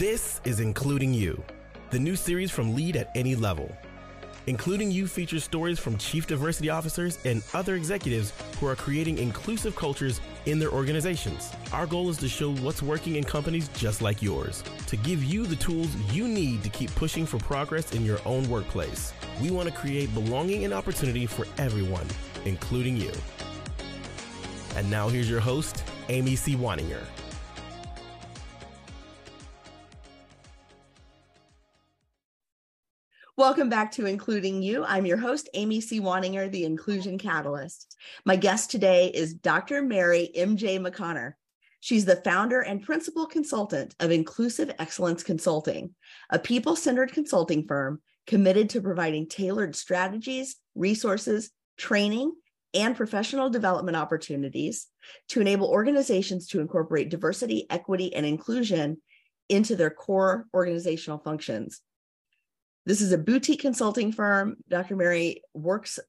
This is Including You, the new series from Lead at Any Level. Including You features stories from chief diversity officers and other executives who are creating inclusive cultures in their organizations. Our goal is to show what's working in companies just like yours, to give you the tools you need to keep pushing for progress in your own workplace. We want to create belonging and opportunity for everyone, including you. And now here's your host, Amy C. Waninger. Welcome back to Including You. I'm your host, Amy C. Waninger, the Inclusion Catalyst. My guest today is Dr. Mary M.J. McConner. She's the founder and principal consultant of Inclusive Excellence Consulting, a people centered consulting firm committed to providing tailored strategies, resources, training, and professional development opportunities to enable organizations to incorporate diversity, equity, and inclusion into their core organizational functions. This is a boutique consulting firm. Dr. Mary works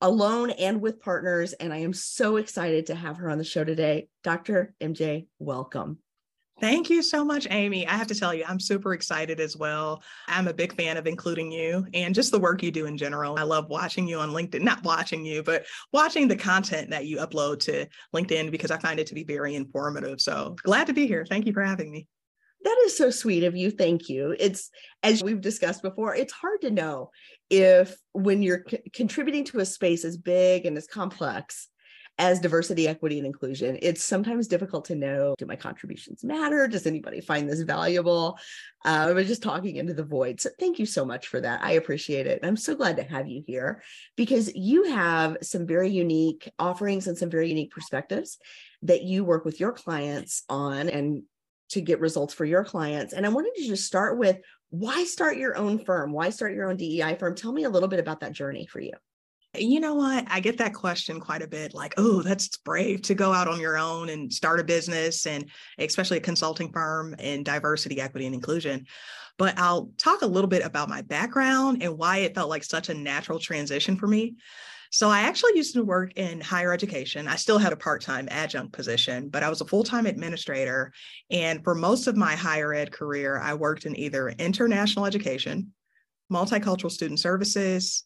alone and with partners, and I am so excited to have her on the show today. Dr. MJ, welcome. Thank you so much, Amy. I have to tell you, I'm super excited as well. I'm a big fan of including you and just the work you do in general. I love watching you on LinkedIn, not watching you, but watching the content that you upload to LinkedIn because I find it to be very informative. So glad to be here. Thank you for having me. That is so sweet of you. Thank you. It's as we've discussed before, it's hard to know if when you're c- contributing to a space as big and as complex as diversity, equity, and inclusion, it's sometimes difficult to know do my contributions matter? Does anybody find this valuable? Uh, I was just talking into the void. So thank you so much for that. I appreciate it. And I'm so glad to have you here because you have some very unique offerings and some very unique perspectives that you work with your clients on and to get results for your clients. And I wanted to just start with why start your own firm? Why start your own DEI firm? Tell me a little bit about that journey for you. You know what? I get that question quite a bit like, oh, that's brave to go out on your own and start a business, and especially a consulting firm in diversity, equity, and inclusion. But I'll talk a little bit about my background and why it felt like such a natural transition for me. So I actually used to work in higher education. I still had a part-time adjunct position, but I was a full-time administrator. And for most of my higher ed career, I worked in either international education, multicultural student services,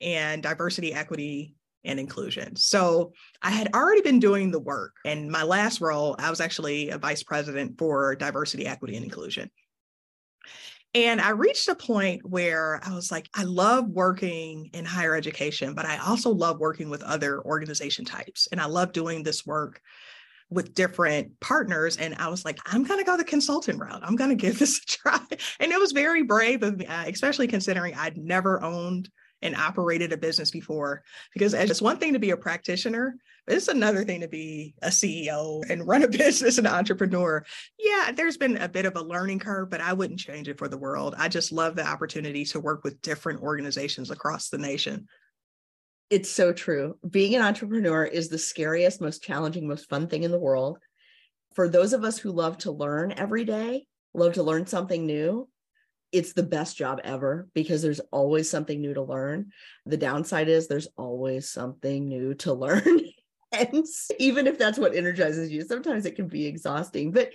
and diversity, equity, and inclusion. So I had already been doing the work. And my last role, I was actually a vice president for diversity, equity, and inclusion. And I reached a point where I was like, I love working in higher education, but I also love working with other organization types. And I love doing this work with different partners. And I was like, I'm going to go the consultant route. I'm going to give this a try. And it was very brave of me, uh, especially considering I'd never owned and operated a business before. Because it's one thing to be a practitioner, but it's another thing to be a CEO and run a business and entrepreneur. Yeah, there's been a bit of a learning curve, but I wouldn't change it for the world. I just love the opportunity to work with different organizations across the nation. It's so true. Being an entrepreneur is the scariest, most challenging, most fun thing in the world. For those of us who love to learn every day, love to learn something new, it's the best job ever because there's always something new to learn. The downside is there's always something new to learn. and even if that's what energizes you, sometimes it can be exhausting. But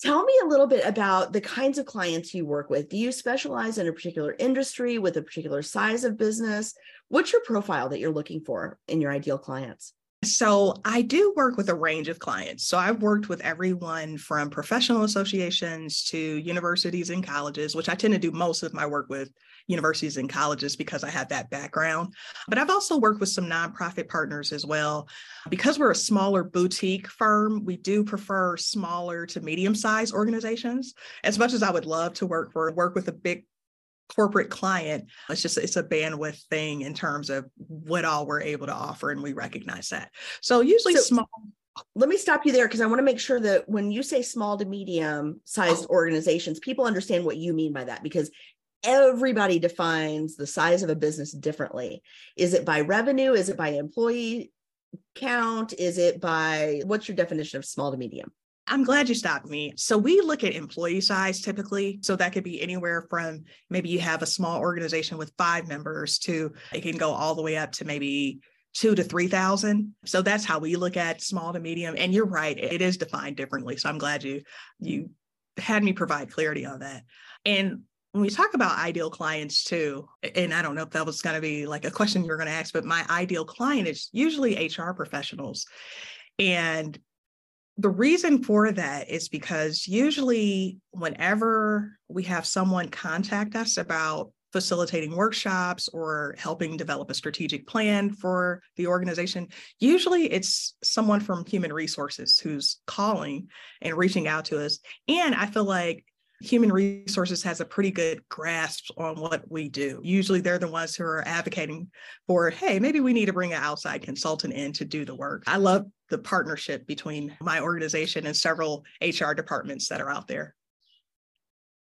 tell me a little bit about the kinds of clients you work with. Do you specialize in a particular industry with a particular size of business? What's your profile that you're looking for in your ideal clients? So I do work with a range of clients. So I've worked with everyone from professional associations to universities and colleges, which I tend to do most of my work with universities and colleges because I have that background. But I've also worked with some nonprofit partners as well. Because we're a smaller boutique firm, we do prefer smaller to medium sized organizations. As much as I would love to work for work with a big corporate client it's just it's a bandwidth thing in terms of what all we're able to offer and we recognize that. So usually so, small let me stop you there because i want to make sure that when you say small to medium sized oh. organizations people understand what you mean by that because everybody defines the size of a business differently. Is it by revenue? Is it by employee count? Is it by what's your definition of small to medium I'm glad you stopped me. So we look at employee size typically. So that could be anywhere from maybe you have a small organization with five members to it can go all the way up to maybe two to 3,000. So that's how we look at small to medium. And you're right, it is defined differently. So I'm glad you, you had me provide clarity on that. And when we talk about ideal clients too, and I don't know if that was going to be like a question you're going to ask, but my ideal client is usually HR professionals. And the reason for that is because usually, whenever we have someone contact us about facilitating workshops or helping develop a strategic plan for the organization, usually it's someone from human resources who's calling and reaching out to us. And I feel like human resources has a pretty good grasp on what we do. Usually they're the ones who are advocating for, hey, maybe we need to bring an outside consultant in to do the work. I love the partnership between my organization and several HR departments that are out there.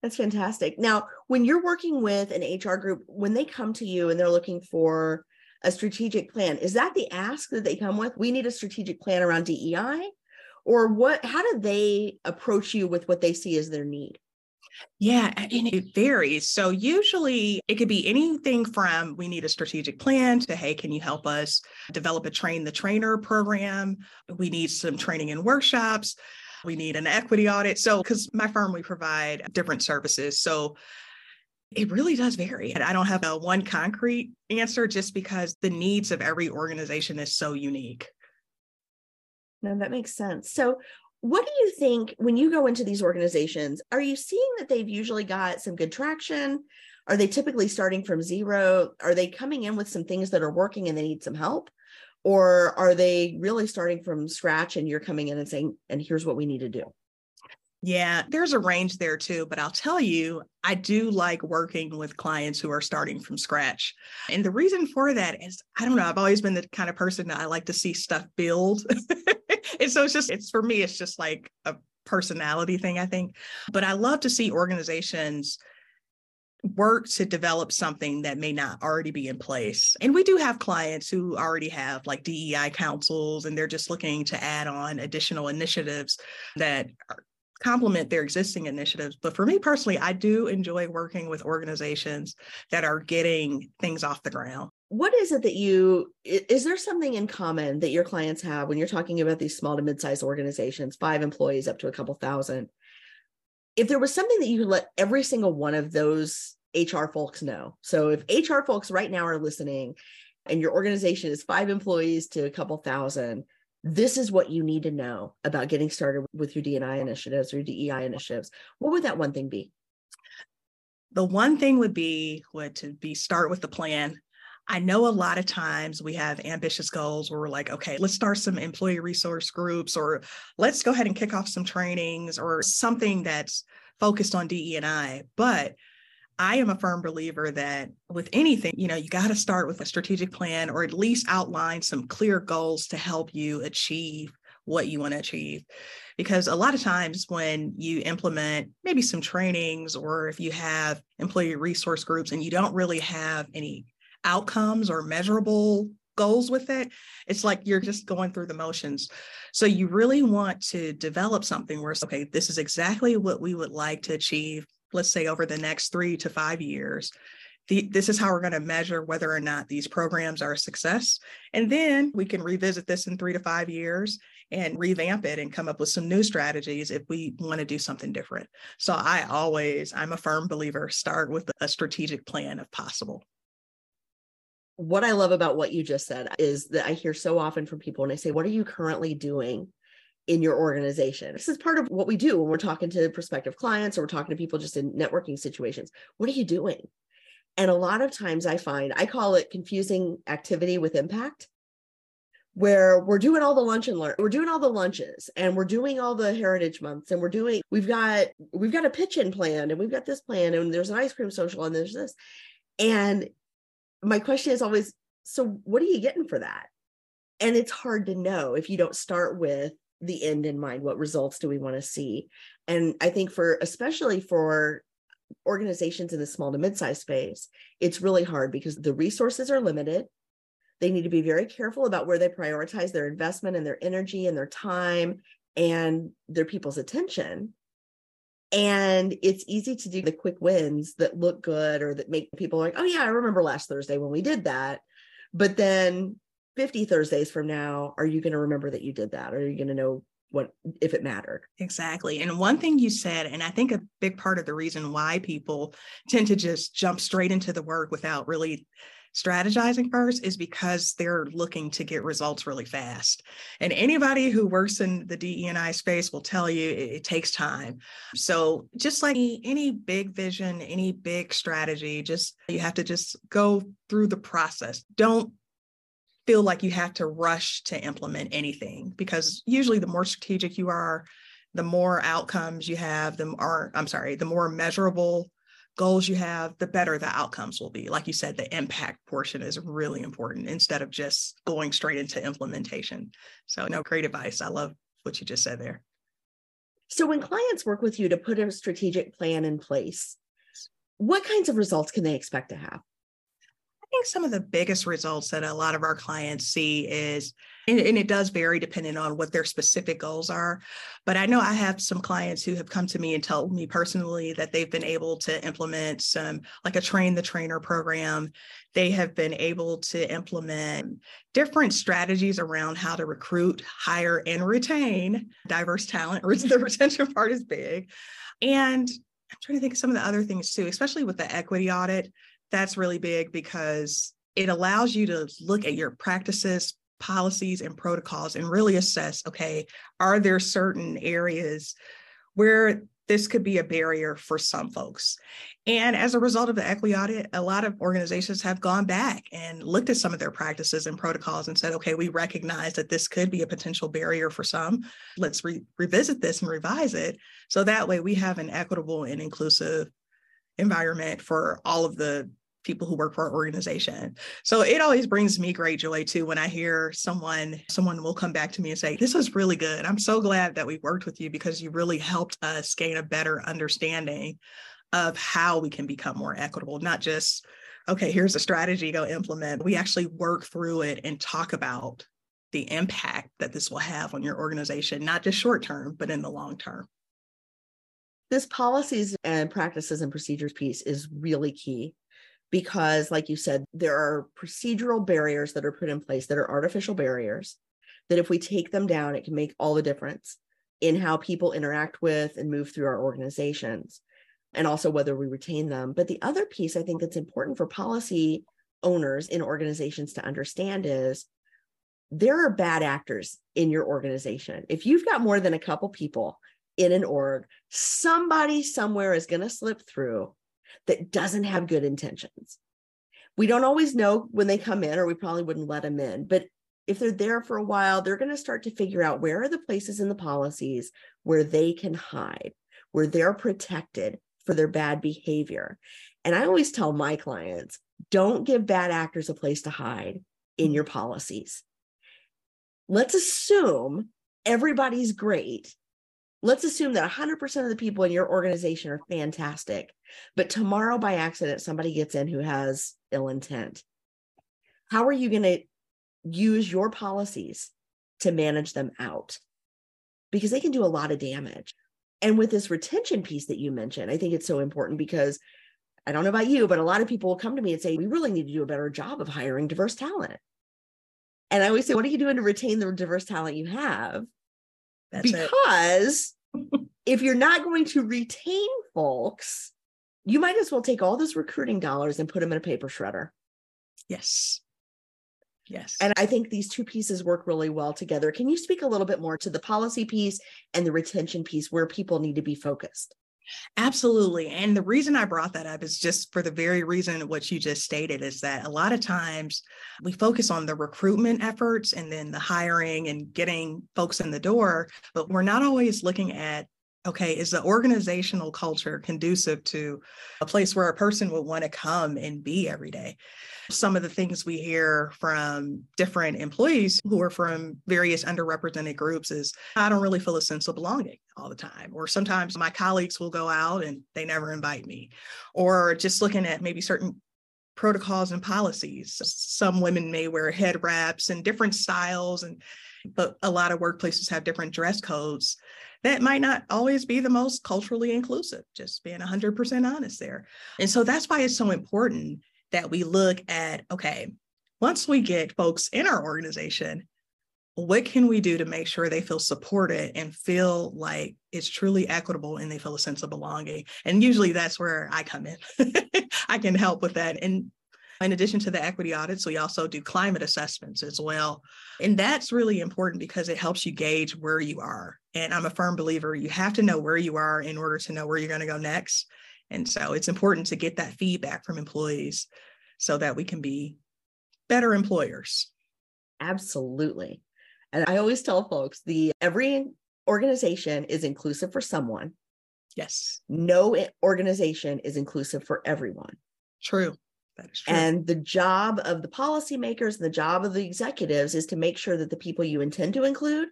That's fantastic. Now, when you're working with an HR group, when they come to you and they're looking for a strategic plan, is that the ask that they come with? We need a strategic plan around DEI? Or what how do they approach you with what they see as their need? Yeah, and it varies. So usually it could be anything from we need a strategic plan to hey, can you help us develop a train the trainer program? We need some training and workshops. We need an equity audit. So because my firm we provide different services. So it really does vary. And I don't have a one concrete answer just because the needs of every organization is so unique. No, that makes sense. So, what do you think when you go into these organizations? Are you seeing that they've usually got some good traction? Are they typically starting from zero? Are they coming in with some things that are working and they need some help? Or are they really starting from scratch and you're coming in and saying, and here's what we need to do? Yeah, there's a range there too, but I'll tell you, I do like working with clients who are starting from scratch. And the reason for that is, I don't know, I've always been the kind of person that I like to see stuff build. and so it's just it's for me it's just like a personality thing i think but i love to see organizations work to develop something that may not already be in place. And we do have clients who already have like DEI councils and they're just looking to add on additional initiatives that complement their existing initiatives. But for me personally, I do enjoy working with organizations that are getting things off the ground what is it that you is there something in common that your clients have when you're talking about these small to mid-sized organizations five employees up to a couple thousand? If there was something that you could let every single one of those hr folks know. So if hr folks right now are listening and your organization is five employees to a couple thousand this is what you need to know about getting started with your dni initiatives or dei initiatives. What would that one thing be? The one thing would be would to be start with the plan I know a lot of times we have ambitious goals where we're like, okay, let's start some employee resource groups or let's go ahead and kick off some trainings or something that's focused on DE and I. But I am a firm believer that with anything, you know, you got to start with a strategic plan or at least outline some clear goals to help you achieve what you want to achieve. Because a lot of times when you implement maybe some trainings or if you have employee resource groups and you don't really have any outcomes or measurable goals with it. It's like you're just going through the motions. So you really want to develop something where it's okay, this is exactly what we would like to achieve, let's say over the next three to five years. The, this is how we're going to measure whether or not these programs are a success. And then we can revisit this in three to five years and revamp it and come up with some new strategies if we want to do something different. So I always, I'm a firm believer, start with a strategic plan if possible what I love about what you just said is that I hear so often from people and I say, What are you currently doing in your organization? This is part of what we do when we're talking to prospective clients or we're talking to people just in networking situations. What are you doing? And a lot of times I find I call it confusing activity with impact, where we're doing all the lunch and learn, we're doing all the lunches and we're doing all the heritage months and we're doing, we've got, we've got a pitch in plan and we've got this plan and there's an ice cream social and there's this. And my question is always so what are you getting for that? And it's hard to know if you don't start with the end in mind what results do we want to see? And i think for especially for organizations in the small to mid-sized space it's really hard because the resources are limited. They need to be very careful about where they prioritize their investment and their energy and their time and their people's attention and it's easy to do the quick wins that look good or that make people like, oh, yeah, I remember last Thursday when we did that. But then 50 Thursdays from now, are you going to remember that you did that? Are you going to know what if it mattered. Exactly. And one thing you said, and I think a big part of the reason why people tend to just jump straight into the work without really strategizing first is because they're looking to get results really fast. And anybody who works in the DE&I space will tell you it, it takes time. So just like any, any big vision, any big strategy, just you have to just go through the process. Don't feel like you have to rush to implement anything because usually the more strategic you are, the more outcomes you have, the more, I'm sorry, the more measurable goals you have, the better the outcomes will be. Like you said, the impact portion is really important instead of just going straight into implementation. So, no, great advice. I love what you just said there. So, when clients work with you to put a strategic plan in place, what kinds of results can they expect to have? I think some of the biggest results that a lot of our clients see is, and, and, it does vary depending on what their specific goals are. But I know I have some clients who have come to me and told me personally that they've been able to implement some, like a train the trainer program. They have been able to implement different strategies around how to recruit, hire, and retain diverse talent. the retention part is big. And I'm trying to think of some of the other things too, especially with the equity audit that's really big because it allows you to look at your practices, policies, and protocols and really assess okay, are there certain areas where this could be a barrier for some folks. And as a result of the equity audit, a lot of organizations have gone back and looked at some of their practices and protocols and said, okay, we recognize that this could be a potential barrier for some. Let's re- revisit this and revise it. So that way we have an equitable and inclusive environment for all of the people who work for our organization. So it always brings me great joy too when I hear someone someone will come back to me and say, "This was really good. I'm so glad that we worked with you because you really helped us gain a better understanding of how we can become more equitable, not just okay, here's a strategy go implement. We actually work through it and talk about the impact that this will have on your organization, not just short term, but in the long term. This policies and practices and procedures piece is really key because, like you said, there are procedural barriers that are put in place that are artificial barriers. That if we take them down, it can make all the difference in how people interact with and move through our organizations and also whether we retain them. But the other piece I think that's important for policy owners in organizations to understand is there are bad actors in your organization. If you've got more than a couple people in an org, somebody somewhere is going to slip through that doesn't have good intentions. We don't always know when they come in, or we probably wouldn't let them in. But if they're there for a while, they're going to start to figure out where are the places in the policies where they can hide, where they're protected for their bad behavior. And I always tell my clients don't give bad actors a place to hide in your policies. Let's assume everybody's great let's assume that 100% of the people in your organization are fantastic but tomorrow by accident somebody gets in who has ill intent. How are you going to use your policies to manage them out? Because they can do a lot of damage. And with this retention piece that you mentioned i think it's so important because i don't know about you but a lot of people will come to me and say we really need to do a better job of hiring diverse talent. And i always say what are you doing to retain the diverse talent you have? That's because if you're not going to retain folks, you might as well take all those recruiting dollars and put them in a paper shredder. Yes. Yes. And I think these two pieces work really well together. Can you speak a little bit more to the policy piece and the retention piece where people need to be focused? Absolutely. And the reason I brought that up is just for the very reason what you just stated is that a lot of times we focus on the recruitment efforts and then the hiring and getting folks in the door, but we're not always looking at okay, is the organizational culture conducive to a place where a person would want to come and be every day? Some of the things we hear from different employees who are from various underrepresented groups is I don't really feel a sense of belonging all the time. Or sometimes my colleagues will go out and they never invite me. Or just looking at maybe certain protocols and policies. Some women may wear head wraps and different styles and but a lot of workplaces have different dress codes that might not always be the most culturally inclusive, just being 100% honest there. And so that's why it's so important that we look at okay, once we get folks in our organization, what can we do to make sure they feel supported and feel like it's truly equitable and they feel a sense of belonging? And usually that's where i come in. I can help with that. And in addition to the equity audits we also do climate assessments as well and that's really important because it helps you gauge where you are and i'm a firm believer you have to know where you are in order to know where you're going to go next and so it's important to get that feedback from employees so that we can be better employers absolutely and I always tell folks the every organization is inclusive for someone. Yes. No organization is inclusive for everyone. True. That is true. And the job of the policymakers, and the job of the executives is to make sure that the people you intend to include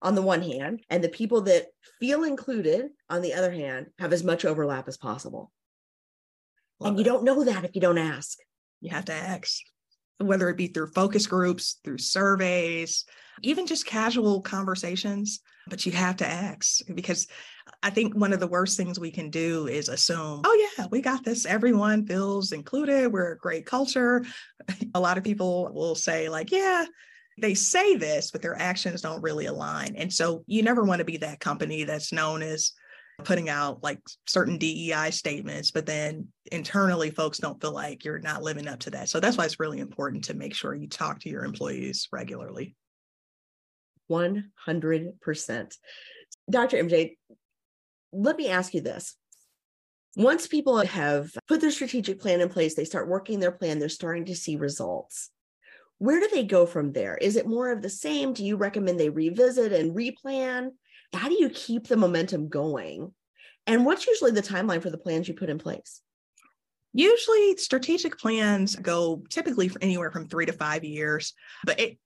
on the one hand, and the people that feel included on the other hand have as much overlap as possible. Love and you don't know that if you don't ask. You have to ask, whether it be through focus groups, through surveys, even just casual conversations, but you have to ask because I think one of the worst things we can do is assume, oh, yeah, we got this. Everyone feels included. We're a great culture. a lot of people will say, like, yeah, they say this, but their actions don't really align. And so you never want to be that company that's known as putting out like certain DEI statements, but then internally folks don't feel like you're not living up to that. So that's why it's really important to make sure you talk to your employees regularly. 100%. Dr. MJ, let me ask you this. Once people have put their strategic plan in place, they start working their plan, they're starting to see results. Where do they go from there? Is it more of the same? Do you recommend they revisit and replan? How do you keep the momentum going? And what's usually the timeline for the plans you put in place? Usually, strategic plans go typically anywhere from three to five years, but it,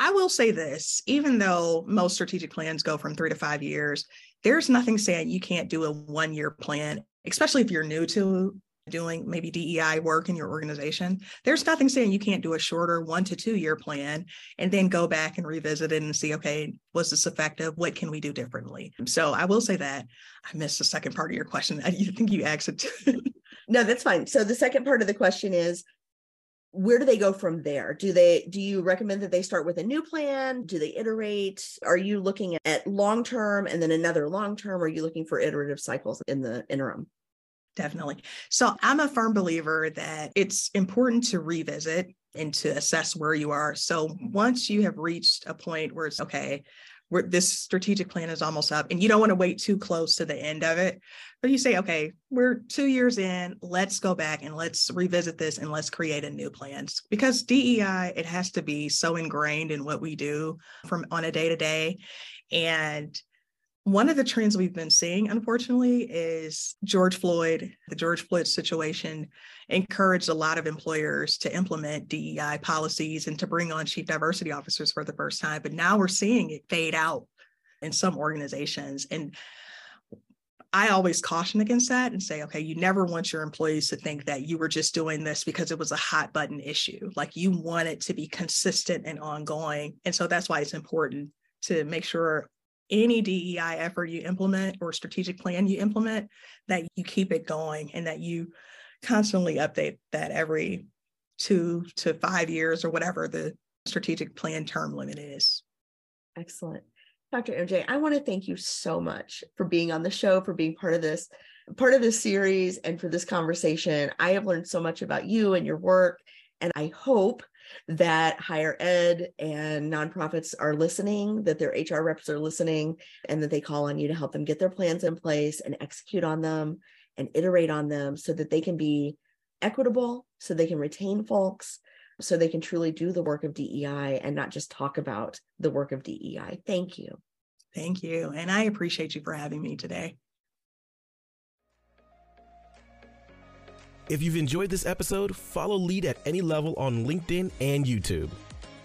I will say this even though most strategic plans go from three to five years, there's nothing saying you can't do a one year plan, especially if you're new to doing maybe DEI work in your organization. There's nothing saying you can't do a shorter one to two year plan and then go back and revisit it and see, okay, was this effective? What can we do differently? So I will say that I missed the second part of your question. I think you asked it. no, that's fine. So the second part of the question is where do they go from there? Do they do you recommend that they start with a new plan? Do they iterate? Are you looking at long term and then another long term? Are you looking for iterative cycles in the interim? Definitely. So i'm a firm believer that it's important to revisit and to assess where you are. So once you have reached a point where it's okay where this strategic plan is almost up and you don't want to wait too close to the end of it. But you say okay we're two years in let's go back and let's revisit this and let's create a new plan. Because dei it has to be so ingrained in what we do from on a day to day and one of the trends we've been seeing, unfortunately, is George Floyd. The George Floyd situation encouraged a lot of employers to implement DEI policies and to bring on chief diversity officers for the first time. But now we're seeing it fade out in some organizations. And I always caution against that and say, okay, you never want your employees to think that you were just doing this because it was a hot button issue. Like you want it to be consistent and ongoing. And so that's why it's important to make sure any DEI effort you implement or strategic plan you implement, that you keep it going and that you constantly update that every two to five years or whatever the strategic plan term limit is. Excellent. Dr. MJ, I want to thank you so much for being on the show, for being part of this, part of this series, and for this conversation. I have learned so much about you and your work, and I hope that higher ed and nonprofits are listening, that their HR reps are listening, and that they call on you to help them get their plans in place and execute on them and iterate on them so that they can be equitable, so they can retain folks, so they can truly do the work of DEI and not just talk about the work of DEI. Thank you. Thank you. And I appreciate you for having me today. If you've enjoyed this episode, follow Lead at any level on LinkedIn and YouTube.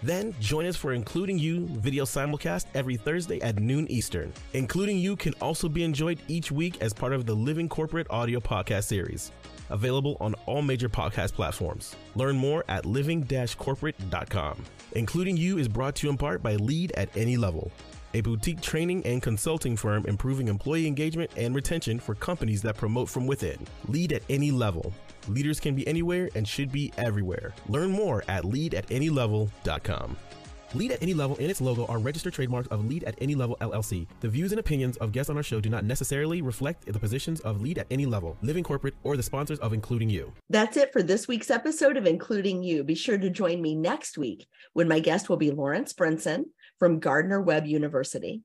Then join us for Including You video simulcast every Thursday at noon Eastern. Including You can also be enjoyed each week as part of the Living Corporate audio podcast series, available on all major podcast platforms. Learn more at living-corporate.com. Including You is brought to you in part by Lead at Any Level, a boutique training and consulting firm improving employee engagement and retention for companies that promote from within. Lead at any level. Leaders can be anywhere and should be everywhere. Learn more at leadatanylevel.com. Lead at Any Level and its logo are registered trademarks of Lead at Any Level LLC. The views and opinions of guests on our show do not necessarily reflect the positions of Lead at Any Level, Living Corporate, or the sponsors of Including You. That's it for this week's episode of Including You. Be sure to join me next week when my guest will be Lawrence Brinson from Gardner Webb University.